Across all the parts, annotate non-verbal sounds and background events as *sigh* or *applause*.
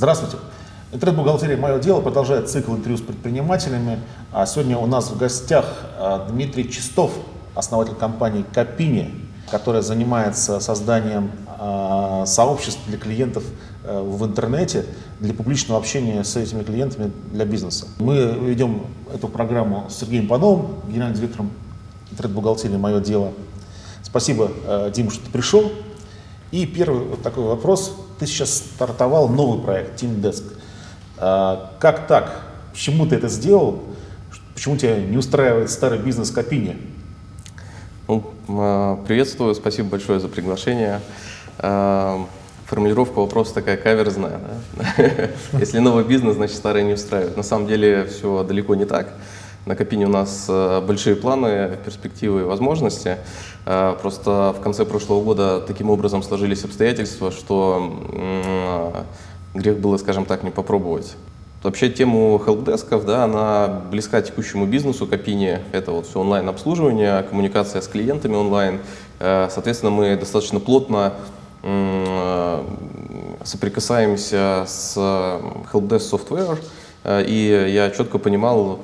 Здравствуйте. Интернет-бухгалтерия «Мое дело» продолжает цикл интервью с предпринимателями. А сегодня у нас в гостях а, Дмитрий Чистов, основатель компании «Копини», которая занимается созданием а, сообществ для клиентов а, в интернете, для публичного общения с этими клиентами для бизнеса. Мы ведем эту программу с Сергеем Пановым, генеральным директором интернет-бухгалтерии «Мое дело». Спасибо, а, Дим, что ты пришел. И первый вот такой вопрос. Ты сейчас стартовал новый проект Team Desk. А, как так? Почему ты это сделал? Почему тебя не устраивает старый бизнес Копини? Ну, а, приветствую, спасибо большое за приглашение. А, формулировка вопроса такая каверзная. Да? *laughs* Если новый бизнес, значит старый не устраивает. На самом деле все далеко не так. На Копине у нас большие планы, перспективы и возможности. Просто в конце прошлого года таким образом сложились обстоятельства, что грех было, скажем так, не попробовать. Вообще тему хелпдесков, да, она близка текущему бизнесу Копини. Это вот все онлайн-обслуживание, коммуникация с клиентами онлайн. Э, соответственно, мы достаточно плотно соприкасаемся с helpdesk software, э, и я четко понимал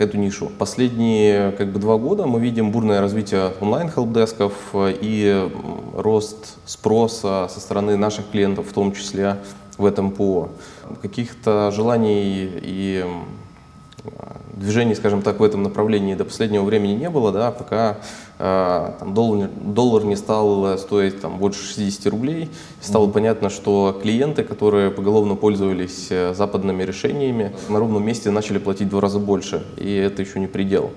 эту нишу. Последние как бы, два года мы видим бурное развитие онлайн-хелпдесков и рост спроса со стороны наших клиентов в том числе в этом ПО. Каких-то желаний и движений, скажем так, в этом направлении до последнего времени не было, да, пока э, там, доллар, доллар не стал стоить там, больше 60 рублей. Стало mm-hmm. понятно, что клиенты, которые поголовно пользовались э, западными решениями, на ровном месте начали платить в два раза больше, и это еще не предел.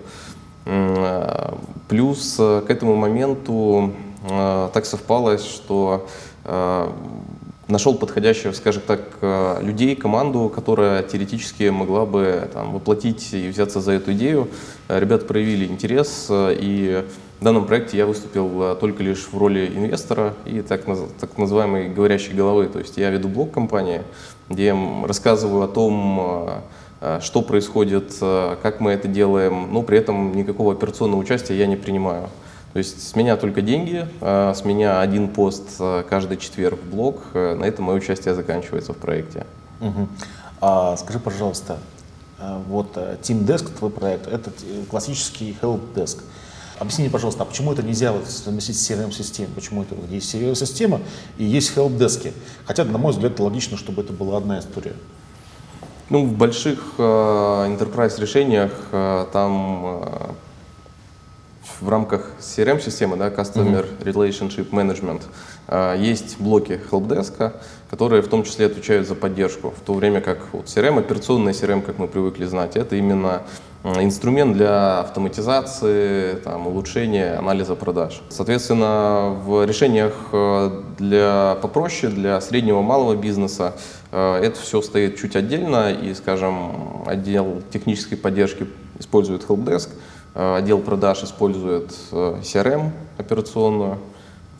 Э, плюс к этому моменту э, так совпалось, что нашел подходящих, скажем так, э, людей, команду, которая теоретически могла бы там, воплотить и взяться за эту идею. Э, ребята проявили интерес, э, и в данном проекте я выступил только лишь в роли инвестора и так, так называемой говорящей головы. То есть я веду блог компании, где я рассказываю о том, что происходит, как мы это делаем, но при этом никакого операционного участия я не принимаю. То есть с меня только деньги, а с меня один пост а, каждый четверг в блог. Э, на этом мое участие заканчивается в проекте. Угу. А, скажи, пожалуйста, э, вот э, Team Desk, твой проект, это классический Help Desk. Объясни мне, пожалуйста, а почему это нельзя вот совместить с CRM-системой? Почему это есть CRM-система и есть Help Desk? Хотя, на мой взгляд, это логично, чтобы это была одна история. Ну, в больших э, enterprise решениях э, там в рамках CRM-системы, да, Customer Relationship Management, а, есть блоки helpdesk, которые в том числе отвечают за поддержку, в то время как вот CRM, операционная CRM, как мы привыкли знать, это именно инструмент для автоматизации, там, улучшения анализа продаж. Соответственно, в решениях э, для попроще, для среднего малого бизнеса это все стоит чуть отдельно, и, скажем, отдел технической поддержки использует helpdesk, отдел продаж использует э, CRM операционную.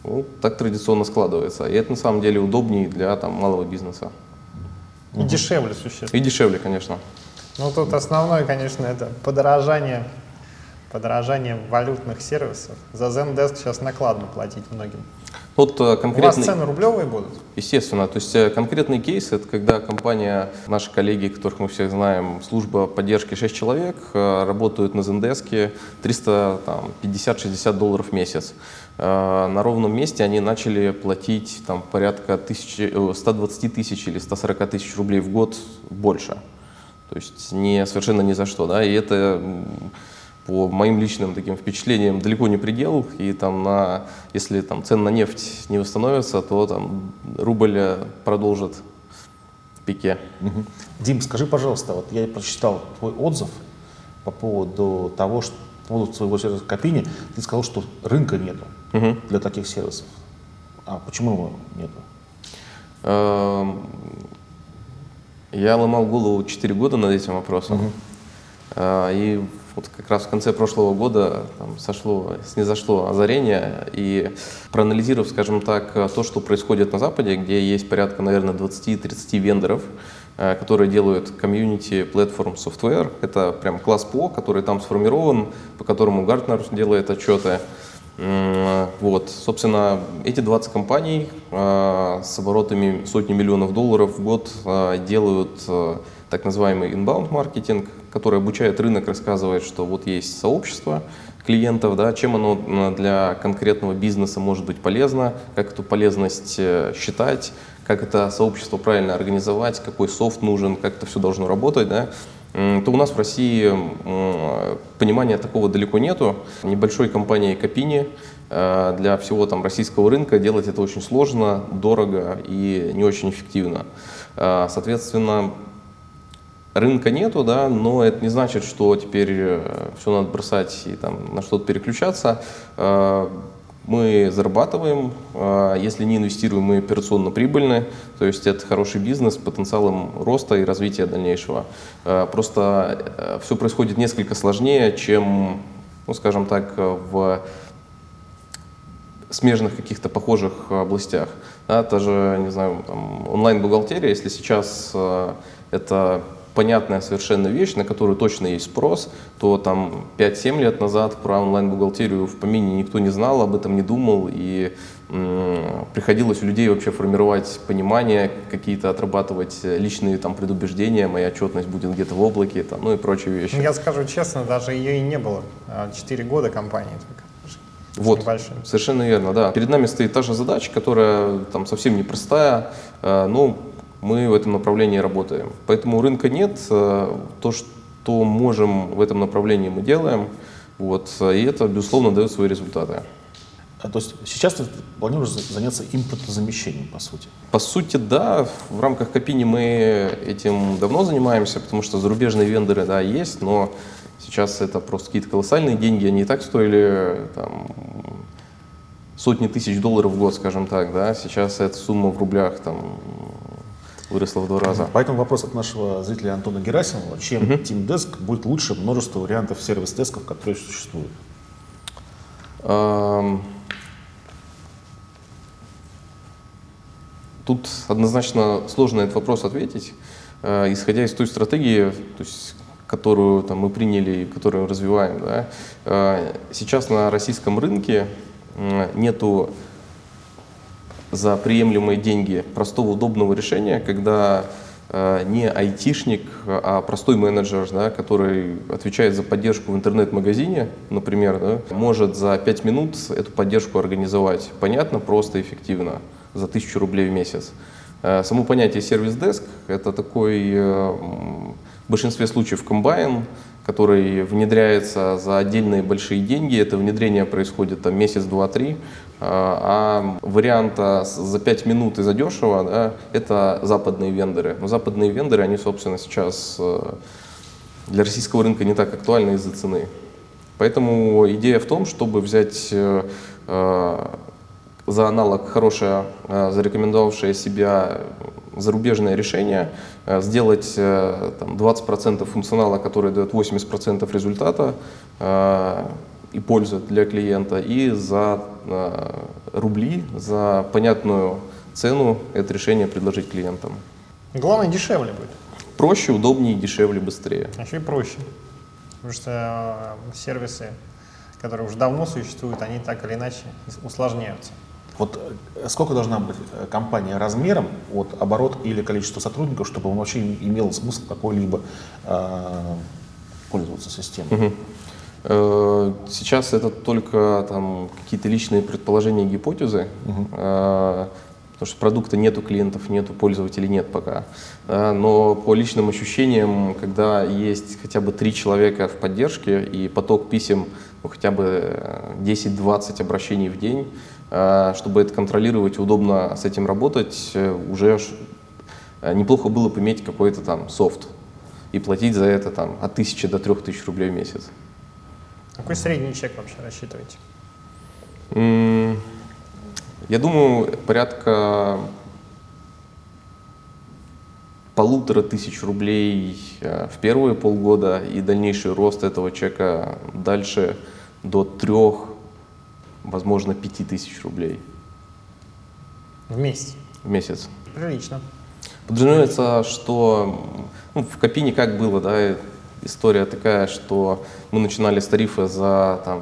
Ну, так традиционно складывается. И это на самом деле удобнее для там, малого бизнеса. И угу. дешевле существенно. И дешевле, конечно. Ну тут основное, конечно, это подорожание, подорожание валютных сервисов. За Zendesk сейчас накладно платить многим. Вот конкретный... Э, У вас цены рублевые будут? Естественно. То есть э, конкретный кейс – это когда компания, наши коллеги, которых мы все знаем, служба поддержки 6 человек, э, работают на Zendesk 350-60 долларов в месяц. На ровном месте они начали платить там, порядка тысячи, 120 тысяч или 140 тысяч рублей в год больше. То есть не, совершенно ни за что. Да? И это по моим личным таким впечатлениям далеко не предел, и там на, если там цены на нефть не восстановятся, то там рубль э, продолжит пике. Угу. Дим, скажи, пожалуйста, вот я прочитал твой отзыв по поводу того, что по поводу своего сервиса Копини, ты сказал, что рынка нету угу. для таких сервисов. А почему его нету? Эм, я ломал голову 4 года над этим вопросом. Угу. И вот как раз в конце прошлого года там, сошло, снизошло озарение, и проанализировав, скажем так, то, что происходит на Западе, где есть порядка, наверное, 20-30 вендоров, э, которые делают комьюнити платформ software. Это прям класс ПО, который там сформирован, по которому Гартнер делает отчеты. Вот, собственно, эти 20 компаний э, с оборотами сотни миллионов долларов в год э, делают э, так называемый inbound маркетинг, который обучает рынок, рассказывает, что вот есть сообщество клиентов, да, чем оно для конкретного бизнеса может быть полезно, как эту полезность считать, как это сообщество правильно организовать, какой софт нужен, как это все должно работать, да, то у нас в России понимания такого далеко нету. Небольшой компании Копини э, для всего там российского рынка делать это очень сложно, дорого и не очень эффективно. Э, соответственно, рынка нету, да, но это не значит, что теперь э, все надо бросать и там на что-то переключаться мы зарабатываем, а если не инвестируем, мы операционно прибыльны, то есть это хороший бизнес с потенциалом роста и развития дальнейшего. А, просто э, все происходит несколько сложнее, чем, ну, скажем так, в смежных каких-то похожих областях. Да, та же, не знаю, онлайн-бухгалтерия, если сейчас это понятная совершенно вещь, на которую точно есть спрос, то там 5-7 лет назад про онлайн-бухгалтерию в помине никто не знал, об этом не думал, и приходилось у людей вообще формировать понимание, какие-то отрабатывать личные там предубеждения, моя отчетность будет где-то в облаке, там, ну и прочие вещи. Я скажу честно, даже ее и не было. А четыре года компании только. Вот, небольшим. совершенно верно, да. Перед нами стоит та же задача, которая там совсем непростая, э, ну, мы в этом направлении работаем. Поэтому рынка нет. Э, то, что можем в этом направлении, мы делаем. Вот, и это, безусловно, дает свои результаты. А, то есть сейчас ты планируешь заняться импортозамещением, по сути? По сути, да. В рамках Копини мы этим давно занимаемся, потому что зарубежные вендоры, да, есть, но сейчас это просто какие-то колоссальные деньги, они и так стоили там, сотни тысяч долларов в год, скажем так, да. Сейчас эта сумма в рублях там выросла в два раза. Поэтому вопрос от нашего зрителя Антона Герасимова. Чем угу. Team Desk будет лучше множества вариантов сервис-десков, которые существуют? Тут однозначно сложно этот вопрос ответить, э, исходя из той стратегии, то есть, которую там, мы приняли и которую развиваем. Да. Э, сейчас на российском рынке нету за приемлемые деньги простого удобного решения, когда э, не айтишник, а простой менеджер, да, который отвечает за поддержку в интернет-магазине, например, да, может за 5 минут эту поддержку организовать. Понятно, просто, эффективно, за 1000 рублей в месяц. Э, само понятие сервис-деск – это такой э, в большинстве случаев комбайн, который внедряется за отдельные большие деньги. Это внедрение происходит там месяц, два, три. А, а варианта за 5 минут и задешево, да, это западные вендоры. Но западные вендоры, они, собственно, сейчас э, для российского рынка не так актуальны из-за цены. Поэтому идея в том, чтобы взять э, э, за аналог хорошее, зарекомендовавшее себя зарубежное решение, сделать там, 20% функционала, который дает 80% результата, и пользу для клиента, и за э, рубли, за понятную цену это решение предложить клиентам. Главное, дешевле будет. Проще, удобнее, дешевле, быстрее. А еще и проще. Потому что э, сервисы, которые уже давно существуют, они так или иначе усложняются. Вот э, сколько должна быть компания размером от оборот или количества сотрудников, чтобы он вообще имел смысл какой-либо э, пользоваться системой? Угу. Э, сейчас это только там, какие-то личные предположения, гипотезы, угу. потому что продукта нету, клиентов нету, пользователей нет пока. Но по личным ощущениям, когда есть хотя бы три человека в поддержке и поток писем ну, хотя бы 10-20 обращений в день, чтобы это контролировать, удобно с этим работать, э, уже неплохо было бы иметь какой-то там софт и платить за это там, от 1000 до 3000 рублей в месяц. Какой средний чек вообще рассчитываете? Я думаю, порядка полутора тысяч рублей э, в первые полгода и дальнейший рост этого чека дальше до трех, возможно, пяти тысяч рублей. В месяц? В месяц. Прилично. Подразумевается, что ну, в Копине как было, да, история такая, что мы начинали с тарифа за там,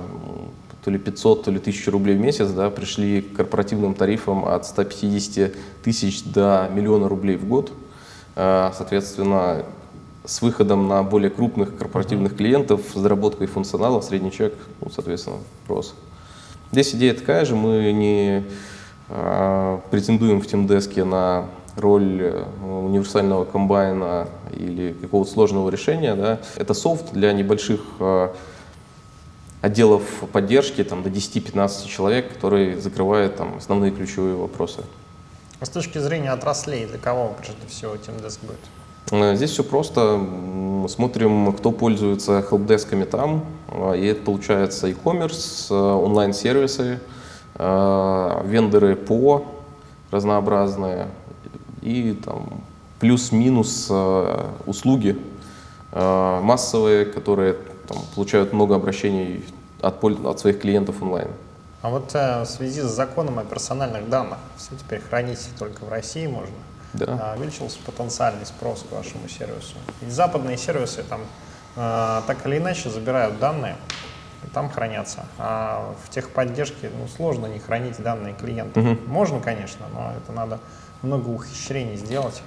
то ли 500, то ли 1000 рублей в месяц, да, пришли к корпоративным тарифам от 150 тысяч до миллиона рублей в год. Э, соответственно, с выходом на более крупных корпоративных клиентов, с доработкой функционала, средний чек, ну, соответственно, рос. Здесь идея такая же, мы не э, претендуем в тимдеске на роль э, универсального комбайна или какого-то сложного решения. Да. Это софт для небольших э, отделов поддержки там, до 10-15 человек, которые закрывают там, основные ключевые вопросы. А с точки зрения отраслей, для кого прежде всего Teamdesk будет? Э, здесь все просто. Смотрим, кто пользуется хелпдесками там. И это получается e-commerce, онлайн-сервисы, вендоры по разнообразные и там плюс-минус услуги массовые, которые там, получают много обращений от, от своих клиентов онлайн. А вот э, в связи с законом о персональных данных, все теперь хранить только в России можно, да. э, увеличился потенциальный спрос к вашему сервису. И западные сервисы там э, так или иначе забирают данные, и там хранятся. А в техподдержке ну, сложно не хранить данные клиентов. Угу. Можно, конечно, но это надо много ухищрений сделать.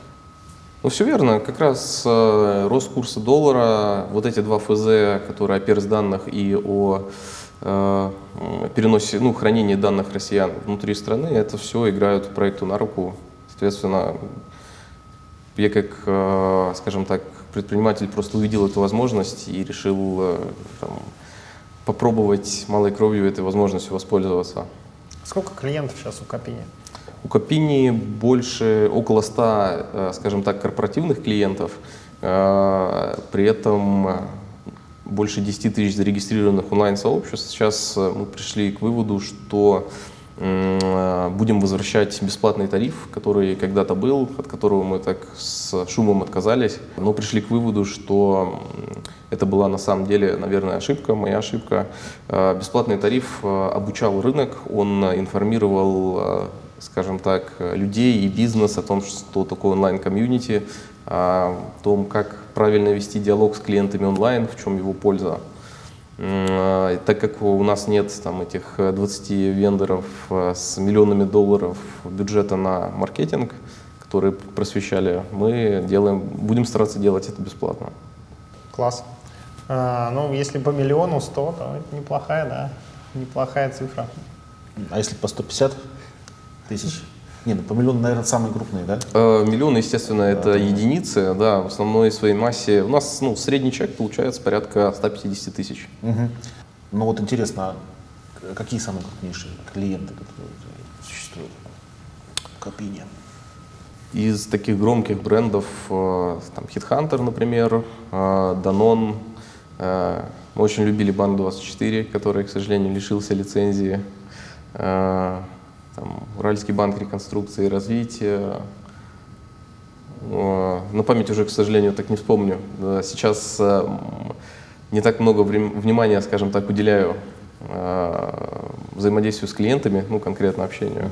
Ну, все верно. Как раз э, рост курса доллара, вот эти два ФЗ, которые о перс данных и о э, переносе, ну, хранении данных россиян внутри страны, это все играют проекту на руку. Соответственно, я как, э, скажем так, предприниматель просто увидел эту возможность и решил э, там, попробовать малой кровью этой возможностью воспользоваться. Сколько клиентов сейчас у Копини? У Копини больше, около 100, э, скажем так, корпоративных клиентов, э, при этом э, больше 10 тысяч зарегистрированных онлайн-сообществ. Сейчас мы пришли к выводу, что будем возвращать бесплатный тариф, который когда-то был, от которого мы так с шумом отказались, но пришли к выводу, что это была на самом деле, наверное, ошибка, моя ошибка. Бесплатный тариф обучал рынок, он информировал скажем так, людей и бизнес о том, что такое онлайн-комьюнити, о том, как правильно вести диалог с клиентами онлайн, в чем его польза. И так как у нас нет там, этих 20 вендоров э, с миллионами долларов бюджета на маркетинг, которые просвещали, мы делаем, будем стараться делать это бесплатно. Класс. А, ну, если по миллиону 100, то это неплохая, да, неплохая цифра. А если по 150? Тысяч? Нет, ну по миллиону, наверное, самые крупные, да? Э, миллион, естественно, это да. единицы, да, в основной своей массе. У нас ну, средний чек получается порядка 150 тысяч. Угу. Ну вот интересно, а какие самые крупнейшие клиенты, которые существуют Копине? Из таких громких брендов, э, там, HitHunter, например, э, Danone, мы очень любили Банк24, который, к сожалению, лишился лицензии там, Уральский банк реконструкции и развития. На память уже, к сожалению, так не вспомню. Сейчас э, не так много внимания, скажем так, уделяю э, взаимодействию с клиентами, ну, конкретно общению.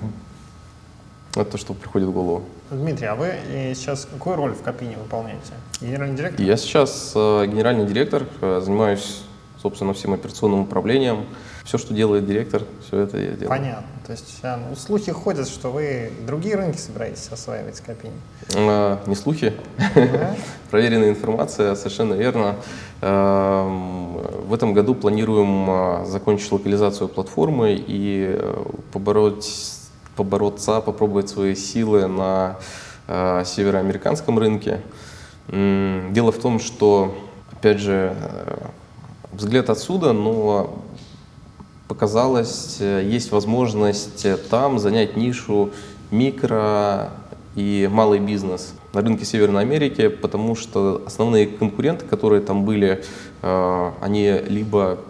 Это то, что приходит в голову. Дмитрий, а вы сейчас какую роль в Копине выполняете? Генеральный директор? Я сейчас э, генеральный директор, занимаюсь, собственно, всем операционным управлением. Все, что делает директор, все это я делаю. Понятно. То есть а, ну, слухи ходят, что вы другие рынки собираетесь осваивать с Копини? А, не слухи. *laughs* Проверенная информация, совершенно верно. А, в этом году планируем а, закончить локализацию платформы и э, побороть, побороться, попробовать свои силы на а, североамериканском рынке. Дело в том, что, опять же, э, взгляд отсюда, но показалось, э, есть возможность э, там занять нишу микро и малый бизнес на рынке Северной Америки, потому что основные конкуренты, которые там были, э, они либо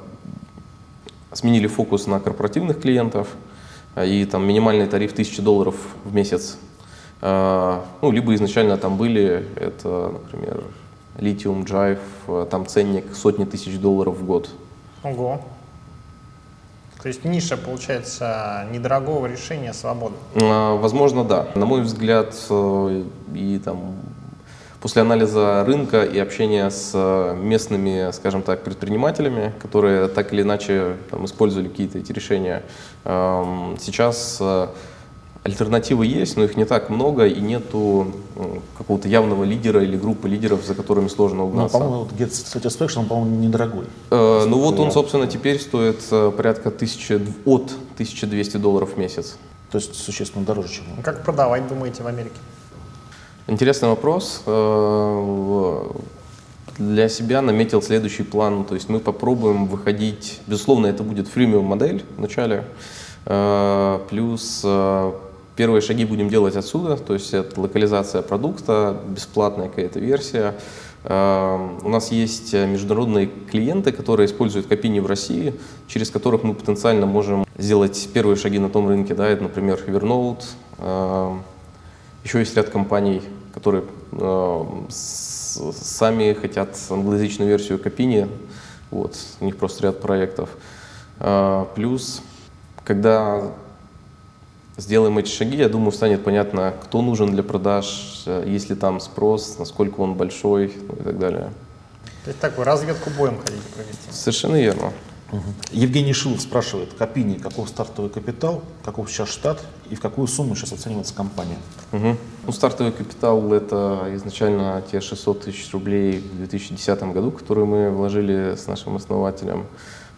сменили фокус на корпоративных клиентов, и там минимальный тариф 1000 долларов в месяц, ну, либо изначально там были, это, например, Lithium Drive, там ценник сотни тысяч долларов в год. Ого. То есть ниша, получается, недорогого решения свободы? А, возможно, да. На мой взгляд, э, и там После анализа рынка и общения с местными, скажем так, предпринимателями, которые так или иначе там, использовали какие-то эти решения, эм, сейчас э, Альтернативы есть, но их не так много, и нету какого-то явного лидера или группы лидеров, за которыми сложно ну, угнаться. Ну, по-моему, Get Satisfaction, он, по-моему, недорогой. Э, ну вот он, собственно, теперь стоит э, порядка тысячи, от 1200 долларов в месяц. То есть существенно дороже, чем... Как продавать, думаете, в Америке? Интересный вопрос. Э, для себя наметил следующий план. То есть мы попробуем выходить, безусловно, это будет фримиум модель вначале, э, плюс э, Первые шаги будем делать отсюда, то есть это локализация продукта, бесплатная какая-то версия. Эм, у нас есть международные клиенты, которые используют Копини в России, через которых мы потенциально можем сделать первые шаги на том рынке. Да, это, например, Evernote. Эм, Еще есть ряд компаний, которые эм, сами хотят англоязычную версию Копини. Вот, у них просто ряд проектов. Э, плюс, когда сделаем эти шаги, я думаю, станет понятно, кто нужен для продаж, э, есть ли там спрос, насколько он большой ну, и так далее. То есть такую разведку боем хотите провести? Совершенно верно. Угу. Евгений Шилов спрашивает, Копини, каков стартовый капитал, каков сейчас штат и в какую сумму сейчас оценивается компания? Угу. Ну, стартовый капитал – это изначально те 600 тысяч рублей в 2010 году, которые мы вложили с нашим основателем.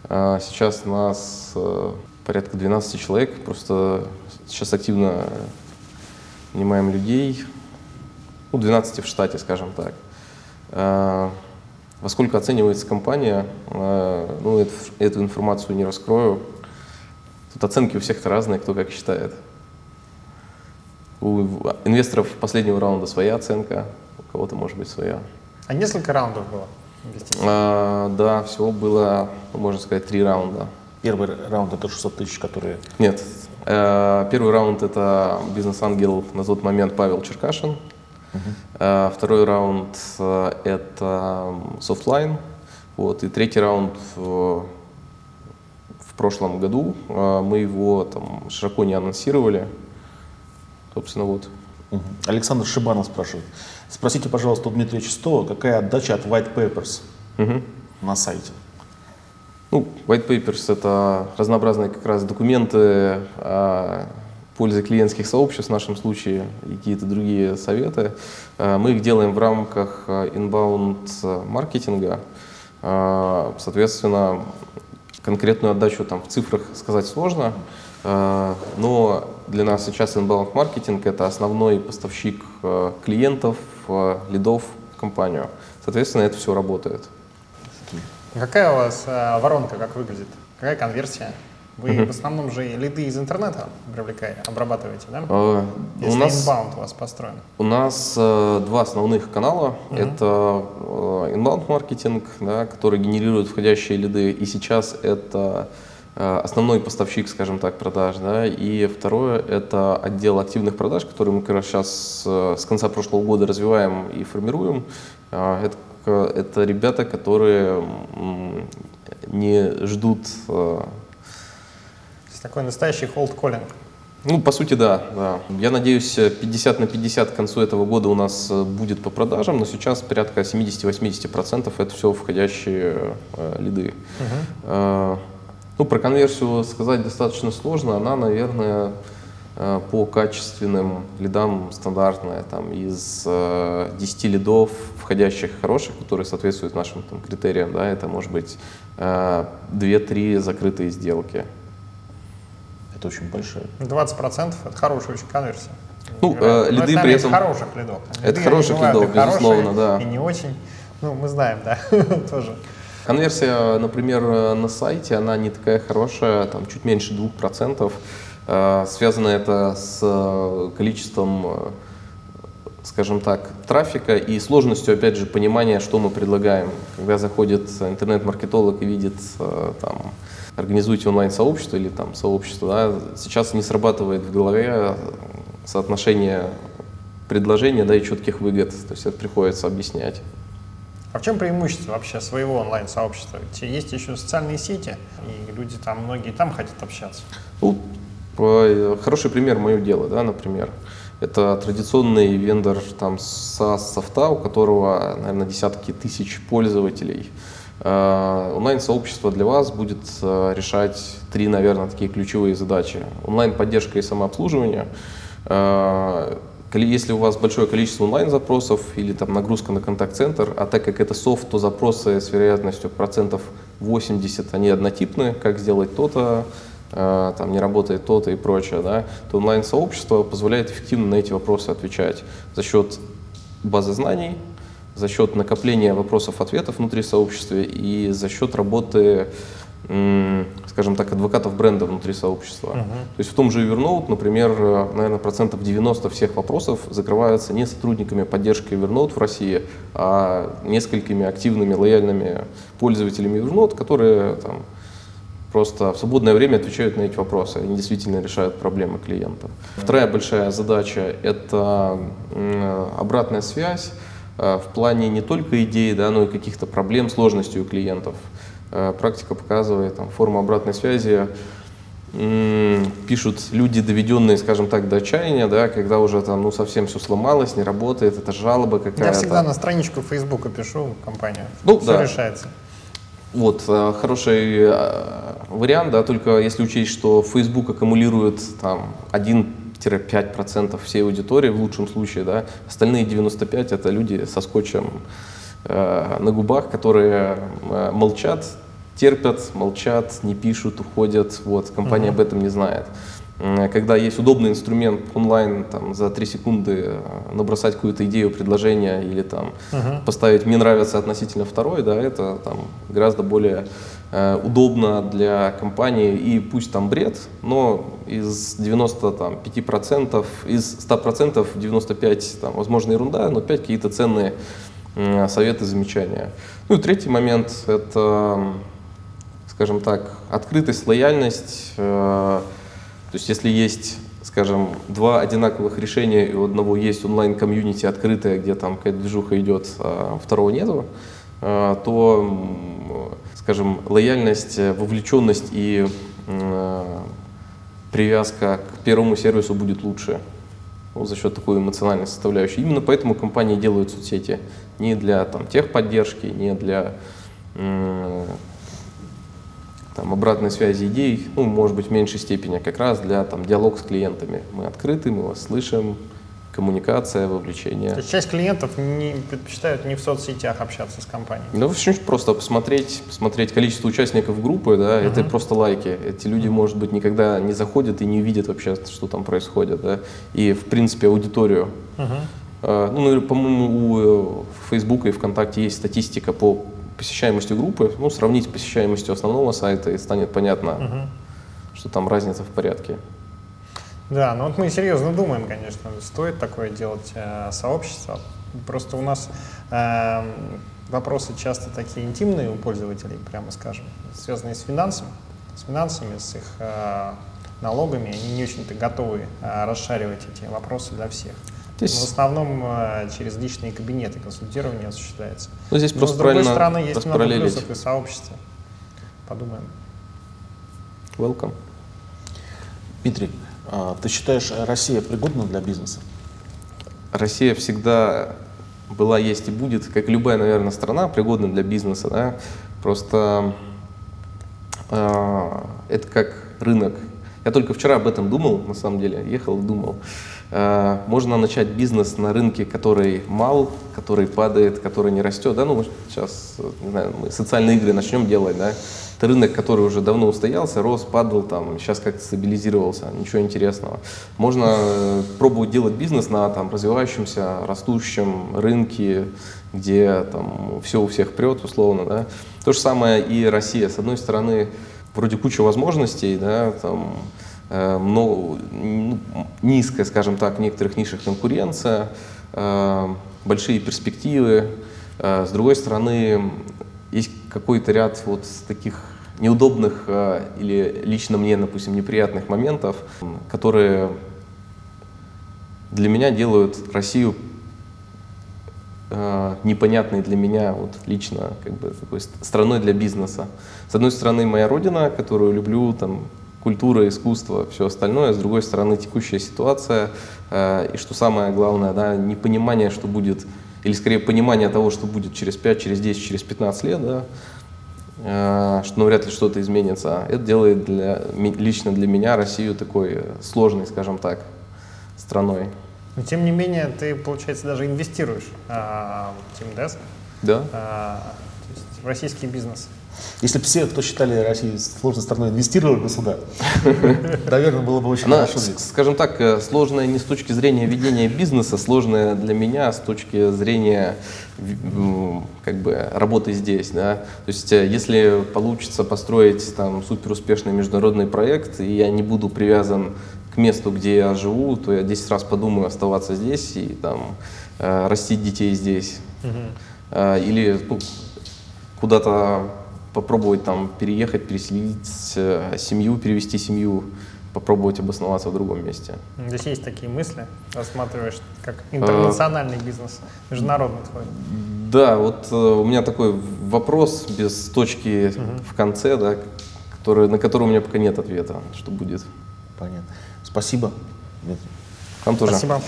А сейчас у нас э, порядка 12 человек, просто сейчас активно нанимаем людей, ну, 12 в штате, скажем так. А, во сколько оценивается компания, а, ну, эту, эту информацию не раскрою. Тут оценки у всех разные, кто как считает. У инвесторов последнего раунда своя оценка, у кого-то может быть своя. А несколько раундов было? А, да, всего было, можно сказать, три раунда. Первый раунд это 600 тысяч, которые... Нет, Э, первый раунд это бизнес-ангел на тот момент Павел Черкашин. Uh-huh. Второй раунд э, это софтлайн. Вот, и третий раунд в, в прошлом году. Мы его там широко не анонсировали. Собственно, вот. Uh-huh. Александр Шибанов спрашивает. Спросите, пожалуйста, у Дмитрия Чистова, какая отдача от White Papers uh-huh. на сайте? White papers — это разнообразные как раз документы о пользе клиентских сообществ в нашем случае и какие-то другие советы. Э, мы их делаем в рамках э, inbound маркетинга. Э, соответственно, конкретную отдачу там в цифрах сказать сложно, но для нас сейчас inbound маркетинг — это основной поставщик клиентов, лидов в компанию. Соответственно, это все работает. Какая у вас э, воронка, как выглядит? Какая конверсия? Вы uh-huh. в основном же лиды из интернета привлекаете, обрабатываете, да? Uh, Если у нас, inbound у вас построен. У нас uh, два основных канала. Uh-huh. Это uh, inbound маркетинг, да, который генерирует входящие лиды, и сейчас это uh, основной поставщик, скажем так, продаж, да, и второе это отдел активных продаж, который мы как раз сейчас uh, с конца прошлого года развиваем и формируем. Uh, это это ребята, которые не ждут... Э, такой настоящий холд-коллинг. Ну, по сути, да, да. Я надеюсь, 50 на 50 к концу этого года у нас э, будет по продажам, но сейчас порядка 70-80% это все входящие э, лиды. Угу. Э, ну, про конверсию сказать достаточно сложно. Она, наверное, по качественным лидам стандартная, там из э, 10 лидов, входящих хороших, которые соответствуют нашим там, критериям, да, это может быть э, 2-3 закрытые сделки. Это очень большое. 20% это хорошая очень конверсия. Ну, э, лиды при этом... хороших лидов. Лиды, это хороших лидов, безусловно, да. И не очень. Ну, мы знаем, да, *laughs* тоже. Конверсия, например, на сайте, она не такая хорошая, там чуть меньше 2%. Э, связано это с э, количеством, э, скажем так, трафика и сложностью, опять же, понимания, что мы предлагаем. Когда заходит интернет-маркетолог и видит там, организуйте онлайн-сообщество или там сообщество, да, сейчас не срабатывает в голове соотношение предложения да, и четких выгод. То есть это приходится объяснять. А в чем преимущество вообще своего онлайн-сообщества? Есть еще социальные сети, и люди там, многие там хотят общаться. Ну, Хороший пример мое дело, да, например. Это традиционный вендор там SaaS софта, у которого, наверное, десятки тысяч пользователей. Э, онлайн-сообщество для вас будет э, решать три, наверное, такие ключевые задачи. Онлайн-поддержка и самообслуживание. Э, если у вас большое количество онлайн-запросов или там нагрузка на контакт-центр, а так как это софт, то запросы с вероятностью процентов 80, они однотипны, как сделать то-то, там не работает то-то и прочее, да, то онлайн-сообщество позволяет эффективно на эти вопросы отвечать за счет базы знаний, за счет накопления вопросов-ответов внутри сообщества и за счет работы, скажем так, адвокатов бренда внутри сообщества. Uh-huh. То есть в том же Evernote, например, наверное, процентов 90 всех вопросов закрываются не сотрудниками поддержки Evernote в России, а несколькими активными, лояльными пользователями Evernote, которые там, просто в свободное время отвечают на эти вопросы. Они действительно решают проблемы клиента. Вторая большая задача – это обратная связь Э, в плане не только идей, да, но и каких-то проблем, сложностей у клиентов. Э, практика показывает, там, форма обратной связи пишут люди, доведенные, скажем так, до отчаяния, да, когда уже там ну, совсем все сломалось, не работает, это жалоба какая-то. Я всегда на страничку Фейсбука пишу компанию. Ну, все да. решается. Вот, э, хороший вариант, да, только если учесть, что Facebook аккумулирует там один 5% всей аудитории в лучшем случае, да, остальные 95 это люди со скотчем э, на губах, которые э, молчат, терпят, молчат, не пишут, уходят, вот, компания uh-huh. об этом не знает. Когда есть удобный инструмент онлайн, там, за 3 секунды э, набросать какую-то идею, предложение или там uh-huh. поставить «мне нравится» относительно второй, да, это там гораздо более Э, удобно для компании, и пусть там бред, но из 95%, из 100% 95% там, возможно ерунда, но 5 какие-то ценные советы, замечания. Ну и третий момент – это, скажем так, открытость, лояльность. Э, то есть если есть скажем, два одинаковых решения, и у одного есть онлайн-комьюнити открытое, где там какая-то движуха идет, а второго нету, э, то скажем, лояльность, э, вовлеченность и привязка к первому сервису будет лучше ну, за счет такой эмоциональной составляющей. Именно поэтому компании делают соцсети не для там, техподдержки, не для там, обратной связи идей, ну, может быть, в меньшей степени, а как раз для там, диалога с клиентами. Мы открыты, мы вас слышим, коммуникация, вовлечение. То есть часть клиентов не предпочитают не в соцсетях общаться с компанией? Ну, очень просто посмотреть, посмотреть количество участников группы, да, uh-huh. это просто лайки. Эти люди, может быть, никогда не заходят и не видят вообще, что там происходит, да, и, в принципе, аудиторию. Uh-huh. Ну, по-моему, у Фейсбука и ВКонтакте есть статистика по посещаемости группы, ну, сравнить посещаемостью основного сайта, и станет понятно, uh-huh. что там разница в порядке. Да, ну вот мы серьезно думаем, конечно, стоит такое делать э, сообщество. Просто у нас э, вопросы часто такие интимные у пользователей, прямо скажем, связанные с финансами, с финансами, с их э, налогами. Они не очень-то готовы э, расшаривать эти вопросы для всех. Здесь... В основном э, через личные кабинеты консультирование осуществляется. Ну, здесь Но просто с другой стороны есть много плюсов и сообщества. Подумаем. Welcome. Дмитрий, а, ты считаешь, Россия пригодна для бизнеса? Россия всегда была, есть и будет, как любая, наверное, страна, пригодна для бизнеса. Да? Просто э, это как рынок. Я только вчера об этом думал, на самом деле, ехал и думал. Э, можно начать бизнес на рынке, который мал, который падает, который не растет. Да? Ну, сейчас, не знаю, мы социальные игры начнем делать, да? Это рынок, который уже давно устоялся, рос, падал, там, сейчас как-то стабилизировался, ничего интересного. Можно э, пробовать делать бизнес на там, развивающемся, растущем рынке, где там, все у всех прет, условно. Да? То же самое и Россия. С одной стороны, вроде куча возможностей, да, там, э, но, ну, низкая, скажем так, в некоторых нишах конкуренция, э, большие перспективы. Э, с другой стороны, есть какой-то ряд вот таких неудобных э, или лично мне, допустим, неприятных моментов, которые для меня делают Россию э, непонятной для меня вот лично как бы такой страной для бизнеса. С одной стороны, моя родина, которую люблю, там культура, искусство, все остальное. С другой стороны, текущая ситуация. Э, и что самое главное, да, непонимание, что будет, или скорее понимание того, что будет через 5, через 10, через 15 лет, да, э, что ну, вряд ли что-то изменится. Это делает для, лично для меня Россию такой сложной, скажем так, страной. Но тем не менее, ты, получается, даже инвестируешь а, в Team Desk. Да. А, то есть в российский бизнес. Если бы все, кто считали Россию сложной страной, инвестировали бы сюда, *laughs* наверное, было бы очень Она, хорошо. Скажем так, э, сложная не с точки зрения ведения бизнеса, сложная для меня с точки зрения как бы работы здесь, да. То есть, э, если получится построить там супер успешный международный проект, и я не буду привязан к месту, где я живу, то я 10 раз подумаю оставаться здесь и там э, растить детей здесь. Угу. Или ну, куда-то попробовать там переехать, переселить э, семью, перевести семью, попробовать обосноваться в другом месте. Здесь есть такие мысли, рассматриваешь как интернациональный бизнес, международный твой. Да, вот э, у меня такой вопрос без точки угу. в конце, да, который, на который у меня пока нет ответа, что будет. Понятно. Спасибо. Вам тоже. Спасибо.